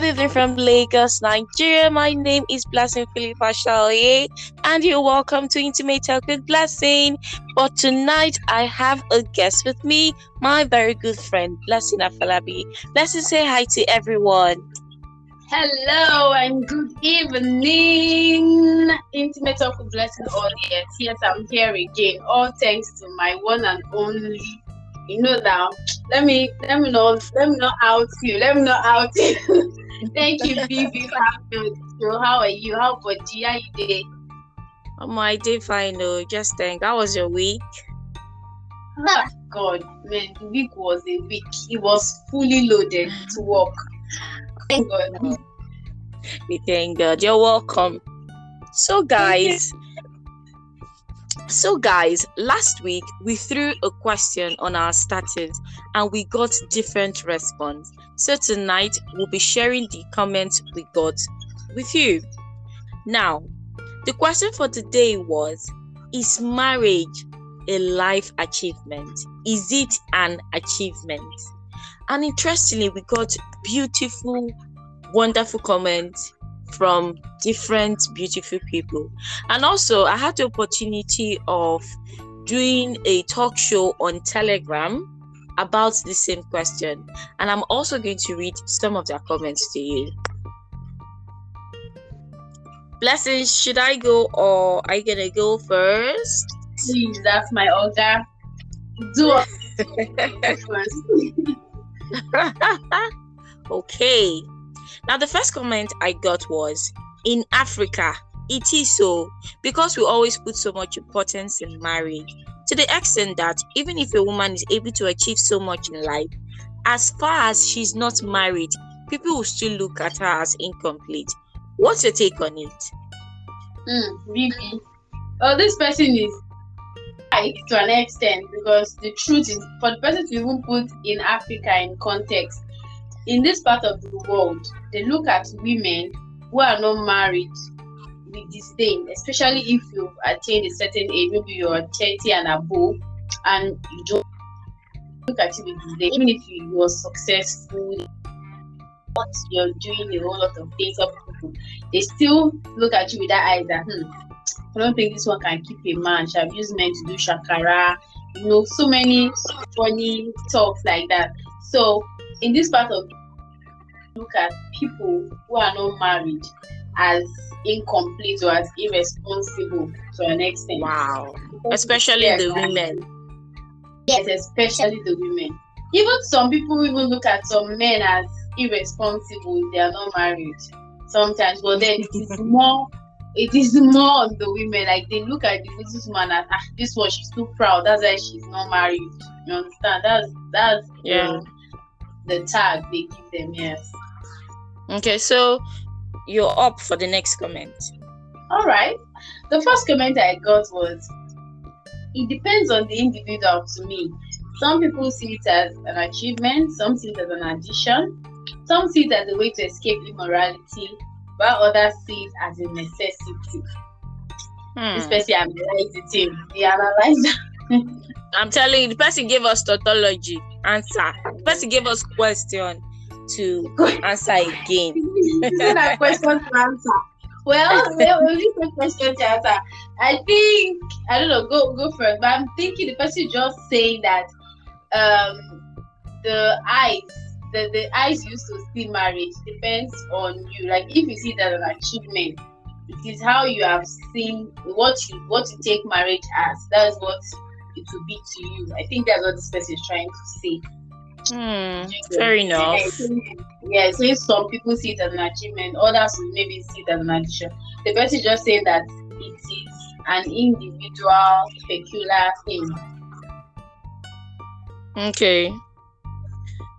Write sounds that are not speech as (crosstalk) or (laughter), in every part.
Vivian from Lagos, Nigeria. My name is Blessing Philippa Shalie, and you're welcome to Intimate Talk with Blessing. But tonight, I have a guest with me, my very good friend, Blessing Afolabi. Blessing, say hi to everyone. Hello and good evening, Intimate Talk with Blessing audience. Yes, I'm here again. All thanks to my one and only you know now. Let me let me know let me know out you. Let me know out you. (laughs) Thank you, having So how are you? How about you? How you doing? Oh my day fine no. Just think how was your week? Oh God, man, the week was a week. It was fully loaded to work. Thank God. We thank God. You're welcome. So guys, so, guys, last week we threw a question on our status and we got different response. So, tonight we'll be sharing the comments we got with you. Now, the question for today was Is marriage a life achievement? Is it an achievement? And interestingly, we got beautiful, wonderful comments from different beautiful people. And also, I had the opportunity of doing a talk show on Telegram about the same question. And I'm also going to read some of their comments to you. Blessings, should I go or are you gonna go first? Please, that's my order. Do (laughs) (laughs) (laughs) okay. Now, the first comment I got was in Africa, it is so because we always put so much importance in marriage to the extent that even if a woman is able to achieve so much in life, as far as she's not married, people will still look at her as incomplete. What's your take on it? Mm, really? Oh, this person is right to an extent because the truth is for the person to even put in Africa in context, in this part of the world, they look at women who are not married with disdain, especially if you've attained a certain age, maybe you're 30 and above, and you don't look at you with disdain, even if you, are successful, what you're doing a whole lot of things people, they still look at you with that eye that hmm, I don't think this one can keep a man. She abused men to do shakara, you know, so many funny talks like that. So in this part of look at people who are not married as incomplete or as irresponsible to an extent. Wow. Especially yes, the women. Yes, especially the women. Even some people even look at some men as irresponsible they are not married sometimes, but then it is (laughs) more it is more on the women. Like they look at the this woman as ah, this one she's too proud, that's why she's not married. You understand? That's that's yeah. The, the tag they give them, yes. Okay, so you're up for the next comment. All right. The first comment I got was it depends on the individual to me. Some people see it as an achievement, some see it as an addition, some see it as a way to escape immorality, while others see it as a necessity. Hmm. Especially analyzing the analyzer. (laughs) I'm telling you, the person gave us tautology answer. The person gave us question to (laughs) answer again. (laughs) Isn't that question to answer? Well, (laughs) only one question to answer. I think I don't know. Go go first. But I'm thinking the person just saying that um the eyes the, the eyes used to see marriage depends on you. Like if you see that an achievement, it is how you have seen what you what you take marriage as. That's what it will be to you. I think that's what this person is trying to say. Hmm, fair enough. Yeah, so some people see it as an achievement, others will maybe see it as an addition. The person just saying that it is an individual, peculiar thing. Okay.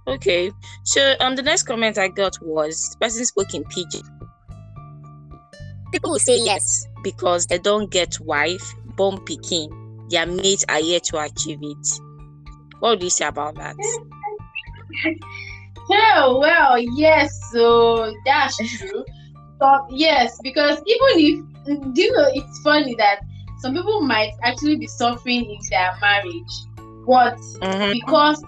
Okay. So um the next comment I got was the person spoke in pidgin. People will say yes because they don't get wife, born picking. Their mates are yet to achieve it. What do you say about that? (laughs) oh well, yes, so that's true. But yes, because even if do you know it's funny that some people might actually be suffering in their marriage, but mm-hmm. because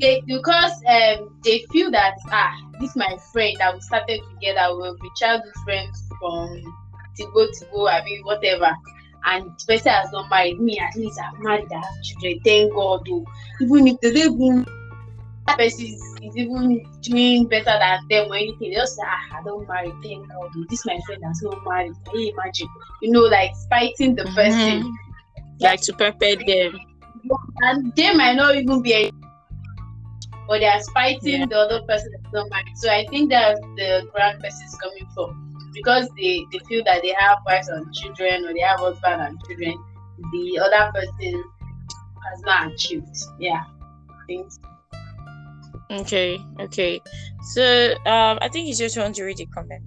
they because um they feel that ah this my friend that we started together we'll be childhood friends from Tigo Tigo I mean whatever and the person has not married me at least I've married I have children thank God even if they don't even that person is, is even doing better than them or anything they just say ah I don't marry thank God though this my friend has not married can you imagine you know like fighting the person Mhm. Like to prepare them. and they might not even be a but they are fighting Yeah. the other person that's not married. So I think that's the grand person is coming from. Because they, they feel that they have wives and children or they have husband and children, the other person has not achieved. Yeah. Okay, okay. So um I think you just want to read the comment.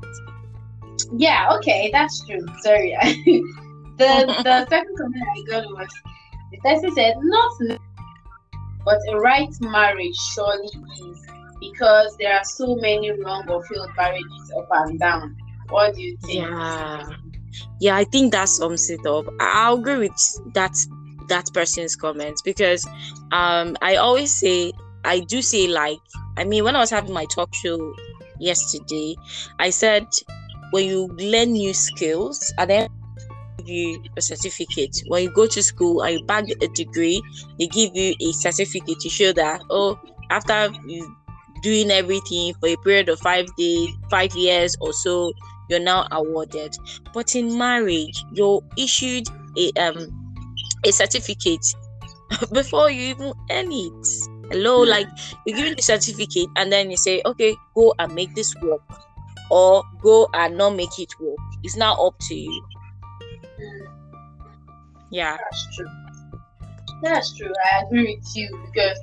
Yeah, okay, that's true. Sorry. (laughs) the (laughs) the second comment I got was the person said not but a right marriage surely is because there are so many wrong or failed marriages up and down. What do you think? Yeah. Yeah, I think that sums it up. I- agree with that that person's comments because um I always say I do say like I mean when I was having my talk show yesterday, I said when you learn new skills and then you a certificate. When you go to school and you bag a degree, they give you a certificate to show that oh after you doing everything for a period of five days, five years or so, you're now awarded. But in marriage, you're issued a um a certificate (laughs) before you even earn it. Hello, like you're given the certificate and then you say, okay, go and make this work, or go and not make it work. It's now up to you. Yeah. That's true. That's true. I agree with you because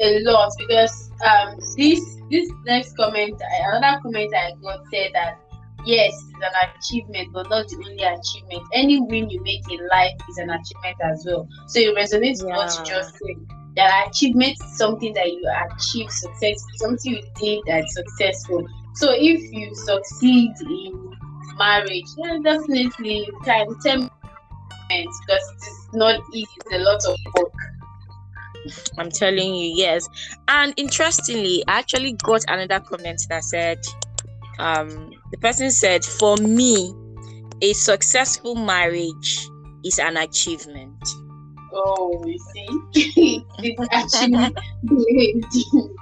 a lot because um this this next comment another comment I got said that yes it's an achievement but not the only achievement. Any win you make in life is an achievement as well. So it resonates with what you Yeah. just said. That achievement is something that you achieve success, something you did that's successful. So if you succeed in marriage, then definitely you can tell me because it's not easy, it's a lot of work. I'm telling you, yes. And interestingly, I actually got another comment that said, um, the person said, for me, a successful marriage is an achievement. Oh, you see, (laughs) it's actually (laughs) blending.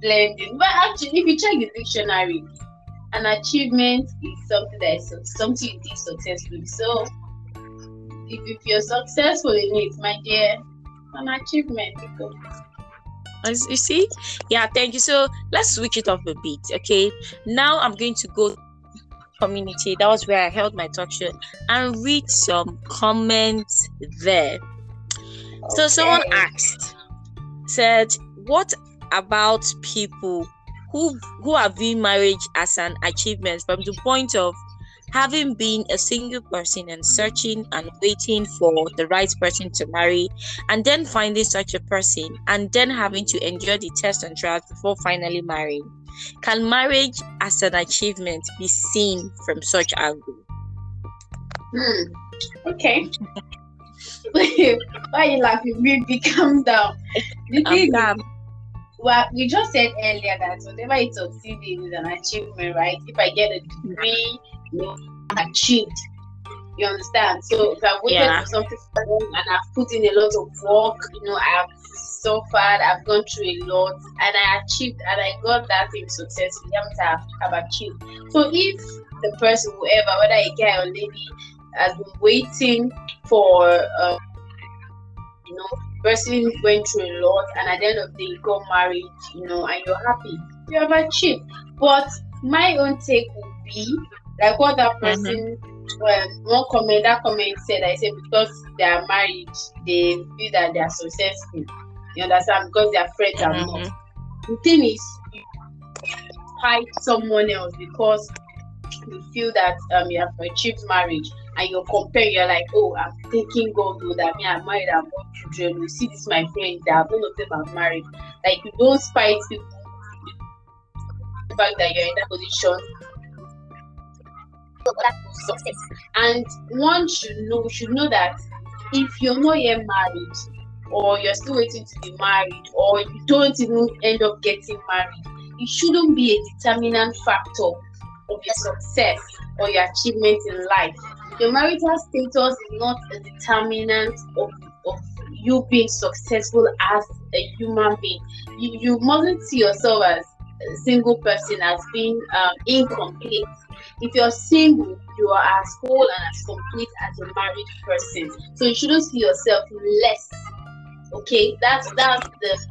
blending. But actually, if you check the dictionary, an achievement is something that is something you did successfully. So, if, if you're successful in it, my dear, an achievement. Because As You see? Yeah, thank you. So let's switch it up a bit. Okay. Now I'm going to go community. That was where I held my talk show and read some comments there. So someone asked, said, What about people who who are viewing marriage as an achievement from the point of having been a single person and searching and waiting for the right person to marry and then finding such a person and then having to endure the test and trials before finally marrying? Can marriage as an achievement be seen from such angle? Hmm. Okay. (laughs) Why are you laughing? Baby, calm down. The thing is, well, we just said earlier that whatever succeed in is an achievement, right? If I get a degree, you know, I'm achieved. You understand? So if I've waited Yeah. for something for them and I've put in a lot of work, you know, I've suffered, I've gone through a lot, and I achieved, and I got that thing successfully. That means I've, I've achieved. So if the person, whoever, whether a guy or lady, has been waiting for, uh, you know, person went through a lot and at the end of the day you got married, you know, and you're happy. You have achieved. But my own take would be like what that person well one comment that comment said I said because they are married, they feel that they are successful. You understand? Because their friends are Mhm. not. The thing is you fight someone else because you feel that um you have achieved marriage and you're comparing, you're like, oh, I'm taking God though that me, I'm married, I'm got children. You see, this my friend that none of them are married. Like you don't spite people the fact that you're in that position. And one should know should know that if you're not yet married or you're still waiting to be married, or you don't even end up getting married, it shouldn't be a determinant factor of your success or your achievement in life. Your marital status is not a determinant of, of you being successful as a human being. You, you mustn't see yourself as single person as being um, incomplete. If you're single, you are as whole and as complete as a married person. So you shouldn't see yourself less. Okay, that's that's the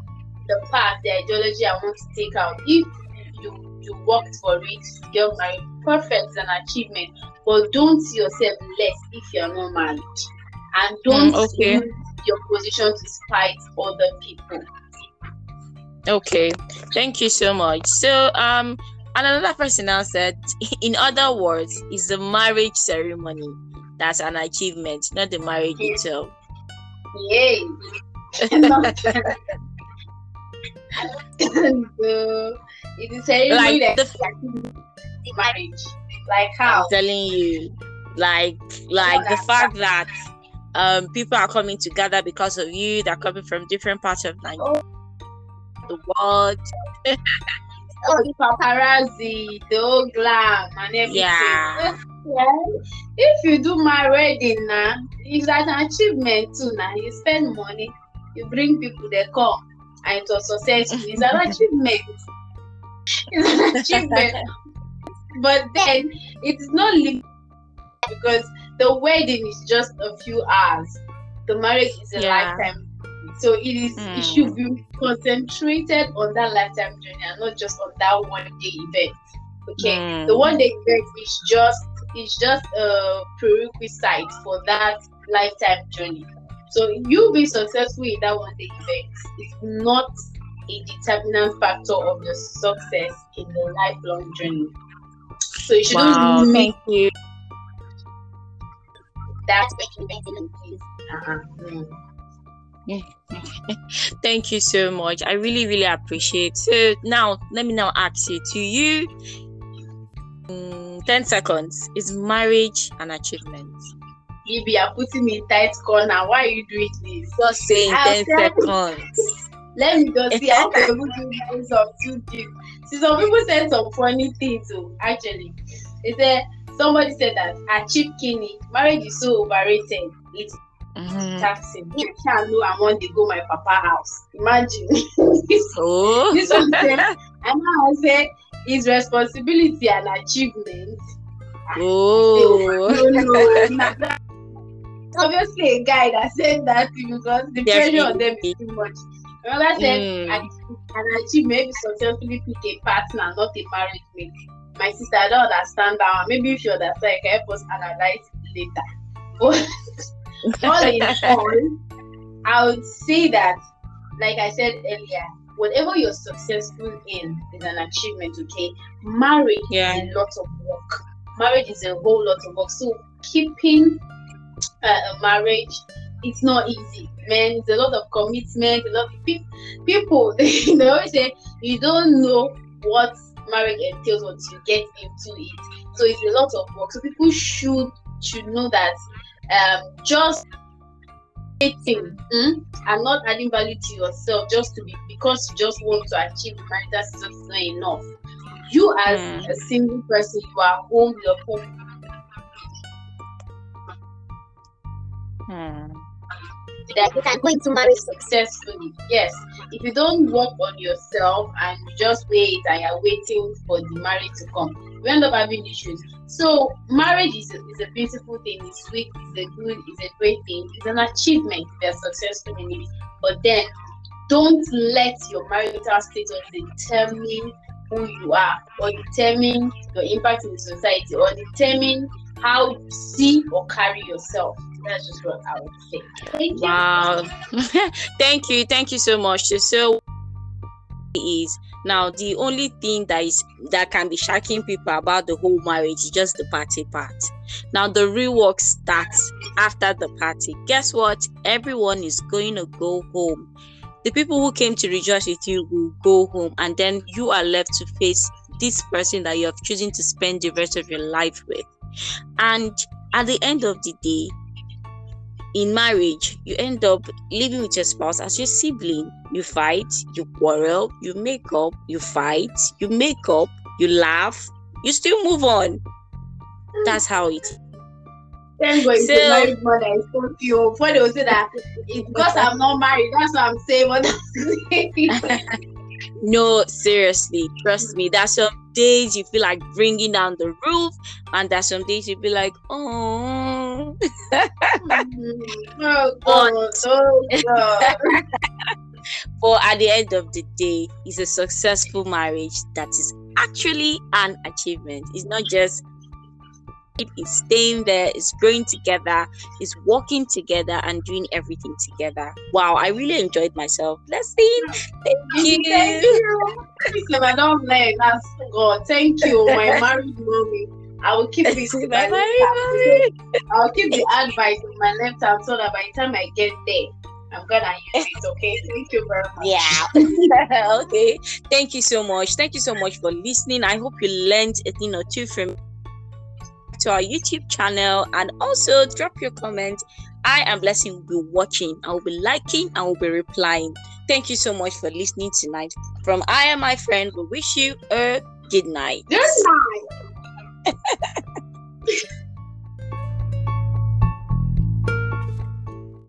the path, the ideology I want to take out. If you you worked for it to get married, perfect an achievement. But don't see yourself less if you're not married. And don't mm, okay. use your position to spite other people. Okay, thank you so much. So, um, another person now said, (laughs) in other words, is the marriage ceremony that's an achievement, not the marriage itself. Yay! (laughs) and it is ceremony like the, marriage. Like how? I'm telling you, like like the fact that um people are coming together because of you. They're coming from different parts of Nigeria, oh. The world. (laughs) oh, the paparazzi, the old glam, and everything. Yeah. (laughs) If you do my wedding now, it's an achievement too. Now you spend money, you bring people, they come, and it was successful. It's an (laughs) achievement. It's an achievement. but then it's not limited because the wedding is just a few hours. The marriage is a yeah. lifetime. So it is mm. it should be concentrated on that lifetime journey and not just on that one day event. Okay. Mm. The one day event is just is just a prerequisite for that lifetime journey. So you being successful in that one day event is not a determinant factor of your success in the lifelong journey. So you shouldn't wow, thank you. That's uh-huh. mm. (laughs) Thank you so much. I really, really appreciate. So now, let me now ask you: To you, mm, ten seconds is marriage an achievement? If you are putting me in tight corner, why are you doing this? Just saying ten seconds. (laughs) Let me just see (laughs) how people do some two things. See, some people said some funny things. So oh, actually, they said somebody said that a cheap kidney marriage is so overrated. It's mm-hmm. taxing. You can't know I want to go my papa house. Imagine. (laughs) oh. this one said, and now I say it's responsibility and achievement. Oh. no, no, obviously a guy that said that because the pressure on them is too much. Another said mm. I can achieve maybe successfully pick a partner, not a marriage mate. My sister, I don't understand that Maybe if you understand, you can help us analyze later. But (laughs) all in all, I would say that, like I said earlier, whatever you're successful in is an achievement, okay? Marriage yeah. is a lot of work. Marriage is a whole lot of work. So keeping uh, a marriage it's not easy, man. It's a lot of commitment. A lot of pe- people they, (laughs) they always say you don't know what marriage entails until you get into it. So it's a lot of work. So people should should know that um, just dating mm, and not adding value to yourself just to be because you just want to achieve marital is not enough. You as mm. a single person, you are home, your home. Hmm that you can go into marriage successfully. Yes, if you don't work on yourself and you just wait and you're waiting for the marriage to come, you end up having issues. So marriage is a, is a beautiful thing. It's sweet. It's a good. It's a great thing. It's an achievement you're successful in it. But then, don't let your marital status determine who you are, or determine your impact in society, or determine how you see or carry yourself. That's just what I would say. Thank wow. (laughs) thank you. Thank you so much. So is now the only thing that is that can be shocking people about the whole marriage is just the party part. Now the real work starts after the party. Guess what? Everyone is going to go home. The people who came to rejoice with you will go home, and then you are left to face this person that you have chosen to spend the rest of your life with. And at the end of the day, in marriage, you end up living with your spouse as your sibling. You fight, you quarrel, you make up, you fight, you make up, you laugh, you still move on. That's how it. Thank God, so, married mother. I spoke to you. Before they will say that it's because I'm not married. That's what I'm saying. But (laughs) (laughs) no, seriously, trust me. That's some days you feel like bringing down the roof, and there's some days you be like, oh. (laughs) oh, (laughs) God. oh God. (laughs) but at the end of the day, it's a successful marriage that is actually an achievement. It's not just it's staying there, it's growing together, it's working together and doing everything together. Wow, I really enjoyed myself. Leslie, thank you. Thank you. I don't blame. That's God. Thank you, my (laughs) married mommy. I will keep this (laughs) my left I'll keep the advice in my left hand so that by the time I get there, I'm gonna use it. (laughs) Okay. Thank you very much. Yeah. okay. Thank you so much. Thank you so much for listening. I hope you learned a thing or two from to our YouTube channel and also drop your comments. I am Blessing will be watching, I will be liking, and will be replying. Thank you so much for listening tonight. From I am my friend, we wish you a good night. Good night. (laughs)